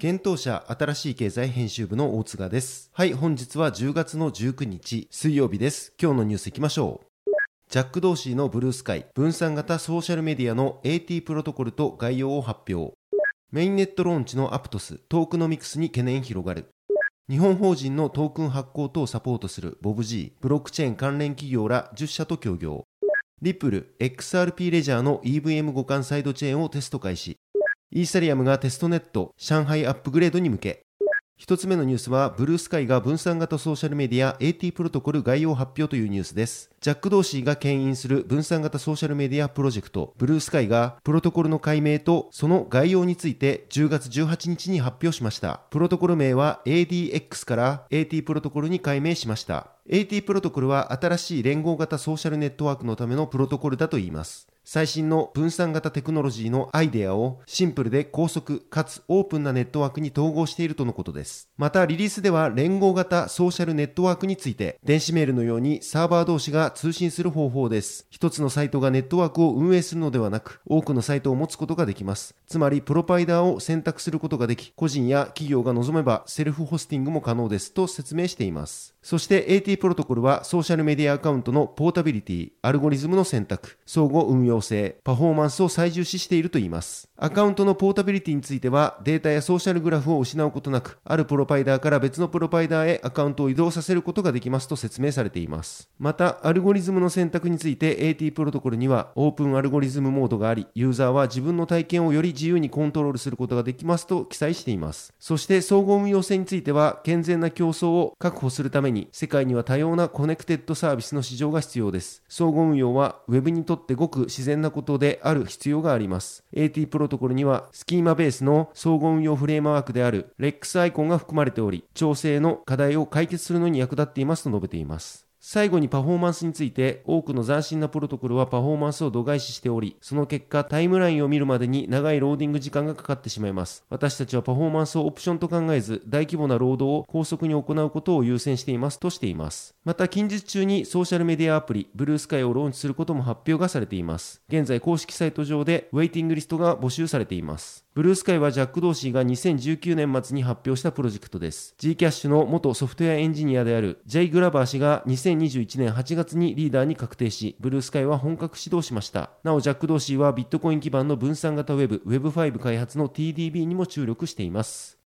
検討者新しい経済編集部の大塚です。はい、本日は10月の19日水曜日です。今日のニュースいきましょう。ジャック・ドーシーのブルースカイ、分散型ソーシャルメディアの AT プロトコルと概要を発表。メインネットローンチのアプトス、トークノミクスに懸念広がる。日本法人のトークン発行等をサポートするボブ G、ブロックチェーン関連企業ら10社と協業。リップル、XRP レジャーの EVM 互換サイドチェーンをテスト開始。イーサリアムがテストネット、上海アップグレードに向け。一つ目のニュースは、ブルースカイが分散型ソーシャルメディア AT プロトコル概要発表というニュースです。ジャック・ドーシーが牽引する分散型ソーシャルメディアプロジェクト、ブルースカイが、プロトコルの改名とその概要について10月18日に発表しました。プロトコル名は ADX から AT プロトコルに改名しました。AT プロトコルは新しい連合型ソーシャルネットワークのためのプロトコルだといいます。最新の分散型テクノロジーのアイデアをシンプルで高速かつオープンなネットワークに統合しているとのことです。またリリースでは連合型ソーシャルネットワークについて電子メールのようにサーバー同士が通信する方法です。一つのサイトがネットワークを運営するのではなく多くのサイトを持つことができます。つまりプロバイダーを選択することができ個人や企業が望めばセルフホスティングも可能ですと説明しています。そして AT プロトコルはソーシャルメディアアカウントのポータビリティ、アルゴリズムの選択、相互運用性、パフォーマンスを最重視しているといいます。アカウントのポータビリティについてはデータやソーシャルグラフを失うことなく、あるプロバイダーから別のプロバイダーへアカウントを移動させることができますと説明されています。また、アルゴリズムの選択について AT プロトコルにはオープンアルゴリズムモードがあり、ユーザーは自分の体験をより自由にコントロールすることができますと記載しています。そして相互運用性については健全な競争を確保するために世界には多様なコネクテッドサービスの市場が必要です。相互運用は Web にとってごく自然なことである必要があります。AT プロトコルにはスキーマベースの相互運用フレームワークである REX アイコンが含まれており、調整の課題を解決するのに役立っていますと述べています。最後にパフォーマンスについて多くの斬新なプロトコルはパフォーマンスを度外視しておりその結果タイムラインを見るまでに長いローディング時間がかかってしまいます私たちはパフォーマンスをオプションと考えず大規模なロードを高速に行うことを優先していますとしていますまた近日中にソーシャルメディアアプリブルースカイをローンチすることも発表がされています現在公式サイト上でウェイティングリストが募集されていますブルースカイはジャック・ドーシーが2019年末に発表したプロジェクトです。 Zcash の元ソフトウェアエンジニアである J. グラバー氏が2021年8月にリーダーに確定し、ブルースカイは本格始動しました。なお、ジャック・ドーシーはビットコイン基盤の分散型ウェブ、Web5 開発の TBD にも注力しています。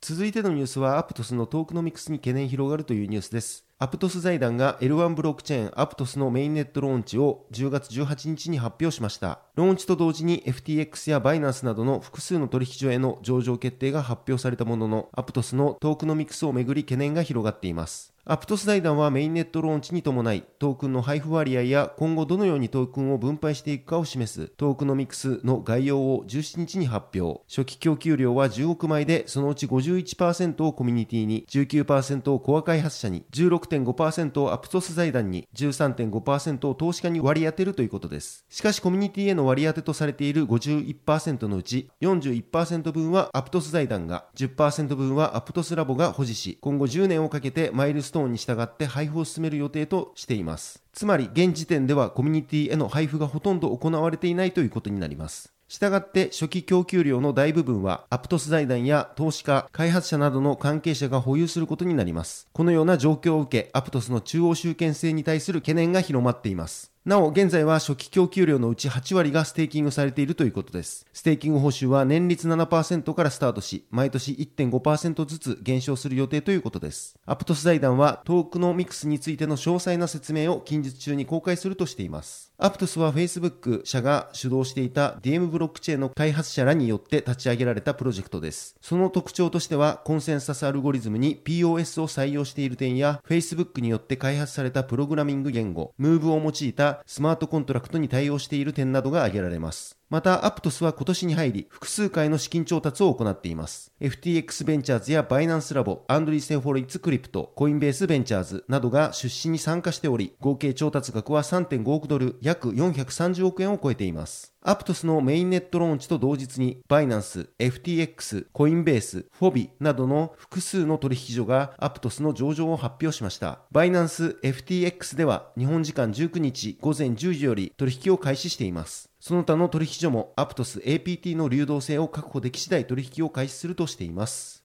続いてのニュースはアプトスのトークノミクスに懸念広がるというニュースです。アプトス財団が L1 ブロックチェーンアプトスのメインネットローンチを10月18日に発表しました。ローンチと同時に FTX やバイナンスなどの複数の取引所への上場決定が発表されたものの、アプトスのトークノミクスをめぐり懸念が広がっています。アプトス財団はメインネットローンチに伴い、トークンの配布割合や今後どのようにトークンを分配していくかを示すトークノミクスの概要を17日に発表。初期供給量は10億枚で、そのうち51%をコミュニティに、19%をコア開発者に、16.5%をアプトス財団に、13.5%を投資家に割り当てるということです。しかしコミュニティへの割り当てとされている51%のうち、41%分はアプトス財団が、10%分はアプトスラボが保持し、今後10年をかけてマイルストトーンに従って配布を進める予定としています。つまり、現時点ではコミュニティへの配布がほとんど行われていないということになります。したがって初期供給量の大部分はアプトス財団や投資家、開発者などの関係者が保有することになります。このような状況を受け、アプトスの中央集権性に対する懸念が広まっています。なお、現在は初期供給量のうち8割がステーキングされているということです。ステーキング報酬は年率7%からスタートし、毎年1.5%ずつ減少する予定ということです。アプトス財団はトークノミクスについての詳細な説明を近日中に公開するとしています。アプトスは Facebook 社が主導していた DM ブロックチェーンの開発者らによって立ち上げられたプロジェクトです。その特徴としては、コンセンサスアルゴリズムに PoS を採用している点や、Facebook によって開発されたプログラミング言語、Move を用いたスマートコントラクトに対応している点などが挙げられます。また、アプトスは今年に入り、複数回の資金調達を行っています。FTX ベンチャーズやバイナンスラボ、アンドリーセンホロウィッツクリプト、コインベースベンチャーズなどが出資に参加しており、合計調達額は3.5億ドル、約430億円を超えています。アプトスのメインネットローンチと同日に、バイナンス、FTX、コインベース、フォビなどの複数の取引所がアプトスの上場を発表しました。バイナンス、FTX では日本時間19日午前10時より取引を開始しています。その他の取引所もアプトス APT の流動性を確保でき次第取引を開始するとしています。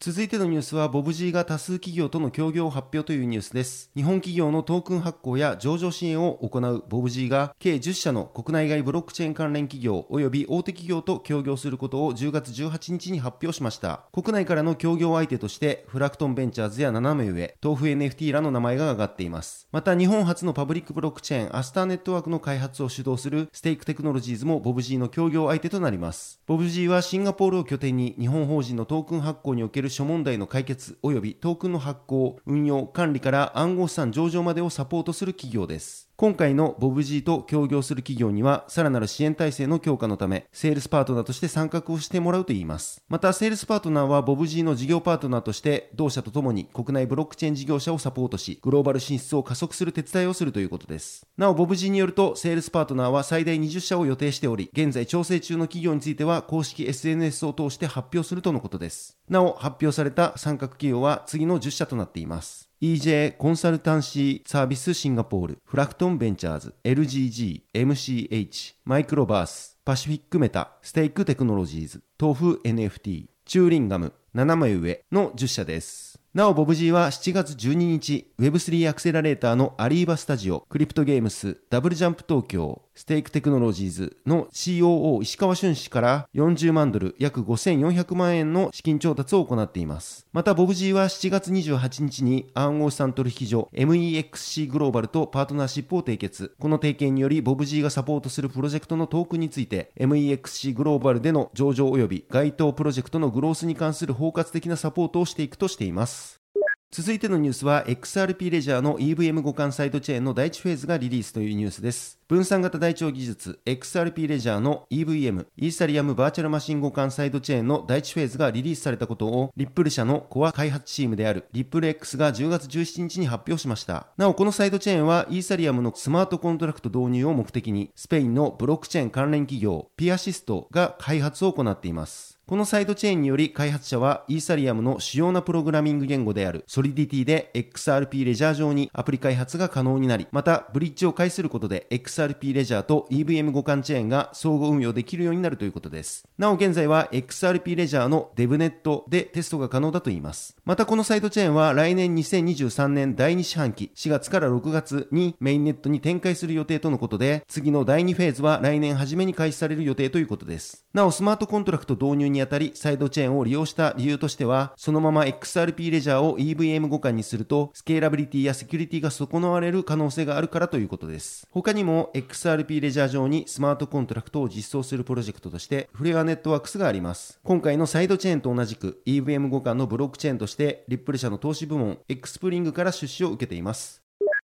続いてのニュースは、ボブ G が多数企業との協業を発表というニュースです。日本企業のトークン発行や上場支援を行うボブ G が、計10社の国内外ブロックチェーン関連企業及び大手企業と協業することを10月18日に発表しました。国内からの協業相手として、フラクトンベンチャーズや斜め上、豆腐 NFT らの名前が挙がっています。また、日本初のパブリックブロックチェーン、アスターネットワークの開発を主導するステークテクノロジーズもボブ G の協業相手となります。ボブ G はシンガポールを拠点に日本法人のトークン発行における諸問題の解決及びトークンの発行、運用、管理から暗号資産上場までをサポートする企業です。今回のボブ G と協業する企業には、さらなる支援体制の強化のため、セールスパートナーとして参画をしてもらうといいます。また、セールスパートナーはボブ G の事業パートナーとして、同社とともに国内ブロックチェーン事業者をサポートし、グローバル進出を加速する手伝いをするということです。なお、 BOBG によると、セールスパートナーは最大20社を予定しており、現在調整中の企業については、公式 SNS を通して発表するとのことです。なお、発表された参画企業は次の10社となっています。EJ コンサルタンシーサービスシンガポール、フラクトンベンチャーズ、LGG、MCH、マイクロバース、パシフィックメタ、ステイクテクノロジーズ、豆腐 NFT、チューリンガム、七枚上の10社です。なお、ボブ G は7月12日、Web3 アクセラレーターのアリーバスタジオ、クリプトゲームス、ダブルジャンプ東京、ステークテクノロジーズの COO 石川俊氏から40万ドル、約5400万円の資金調達を行っています。また、ボブ G は7月28日に暗号資産取引所 MEXC グローバルとパートナーシップを締結。この提携により、ボブ G がサポートするプロジェクトのトークについて、MEXC グローバルでの上場及び該当プロジェクトのグロースに関する包括的なサポートをしていくとしています。続いてのニュースは XRP レジャーの EVM 互換サイドチェーンの第1フェーズがリリースというニュースです。分散型台帳技術 XRP レジャーの EVM イーサリアムバーチャルマシン互換サイドチェーンの第1フェーズがリリースされたことをリップル社のコア開発チームであるリップル X が10月17日に発表しました。なおこのサイドチェーンはイーサリアムのスマートコントラクト導入を目的にスペインのブロックチェーン関連企業ピアシストが開発を行っています。このサイドチェーンにより開発者はイーサリアムの主要なプログラミング言語であるソリディティで XRP レジャー上にアプリ開発が可能になり、またブリッジを介することで XRP レジャーと EVM 互換チェーンが相互運用できるようになるということです。なお現在は XRP レジャーのデブネットでテストが可能だといいます。またこのサイドチェーンは来年2023年第2四半期4月から6月にメインネットに展開する予定とのことで、次の第2フェーズは来年初めに開始される予定ということです。なおスマートコントラクト導入ににあたりサイドチェーンを利用した理由としては、そのまま XRP レジャーを EVM 互換にすると、スケーラビリティやセキュリティが損なわれる可能性があるからということです。他にも XRP レジャー上にスマートコントラクトを実装するプロジェクトとして、フレアネットワークスがあります。今回のサイドチェーンと同じく EVM 互換のブロックチェーンとして、リップル社の投資部門 X スプリングから出資を受けています。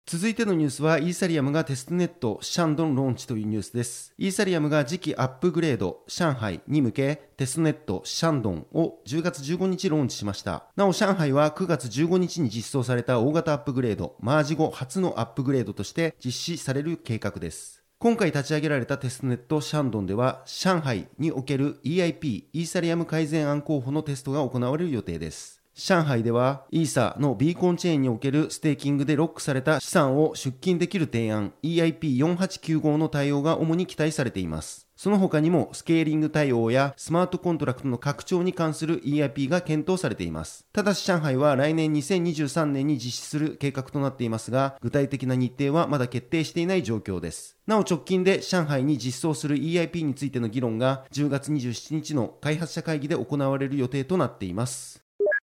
続いてのニュースは、イーサリアムがテストネットシャンドンローンチというニュースです。イーサリアムが次期アップグレード上海に向け、テストネットシャンドンを10月15日ローンチしました。なお、上海は9月15日に実装された大型アップグレード、マージ後初のアップグレードとして実施される計画です。今回立ち上げられたテストネットシャンドンでは、上海における EIP、イーサリアム改善案候補のテストが行われる予定です。上海ではイーサのビーコンチェーンにおけるステーキングでロックされた資産を出金できる提案 EIP4895 の対応が主に期待されています。その他にもスケーリング対応やスマートコントラクトの拡張に関する EIP が検討されています。ただし上海は来年2023年に実施する計画となっていますが、具体的な日程はまだ決定していない状況です。なお直近で上海に実装する EIP についての議論が10月27日の開発者会議で行われる予定となっています。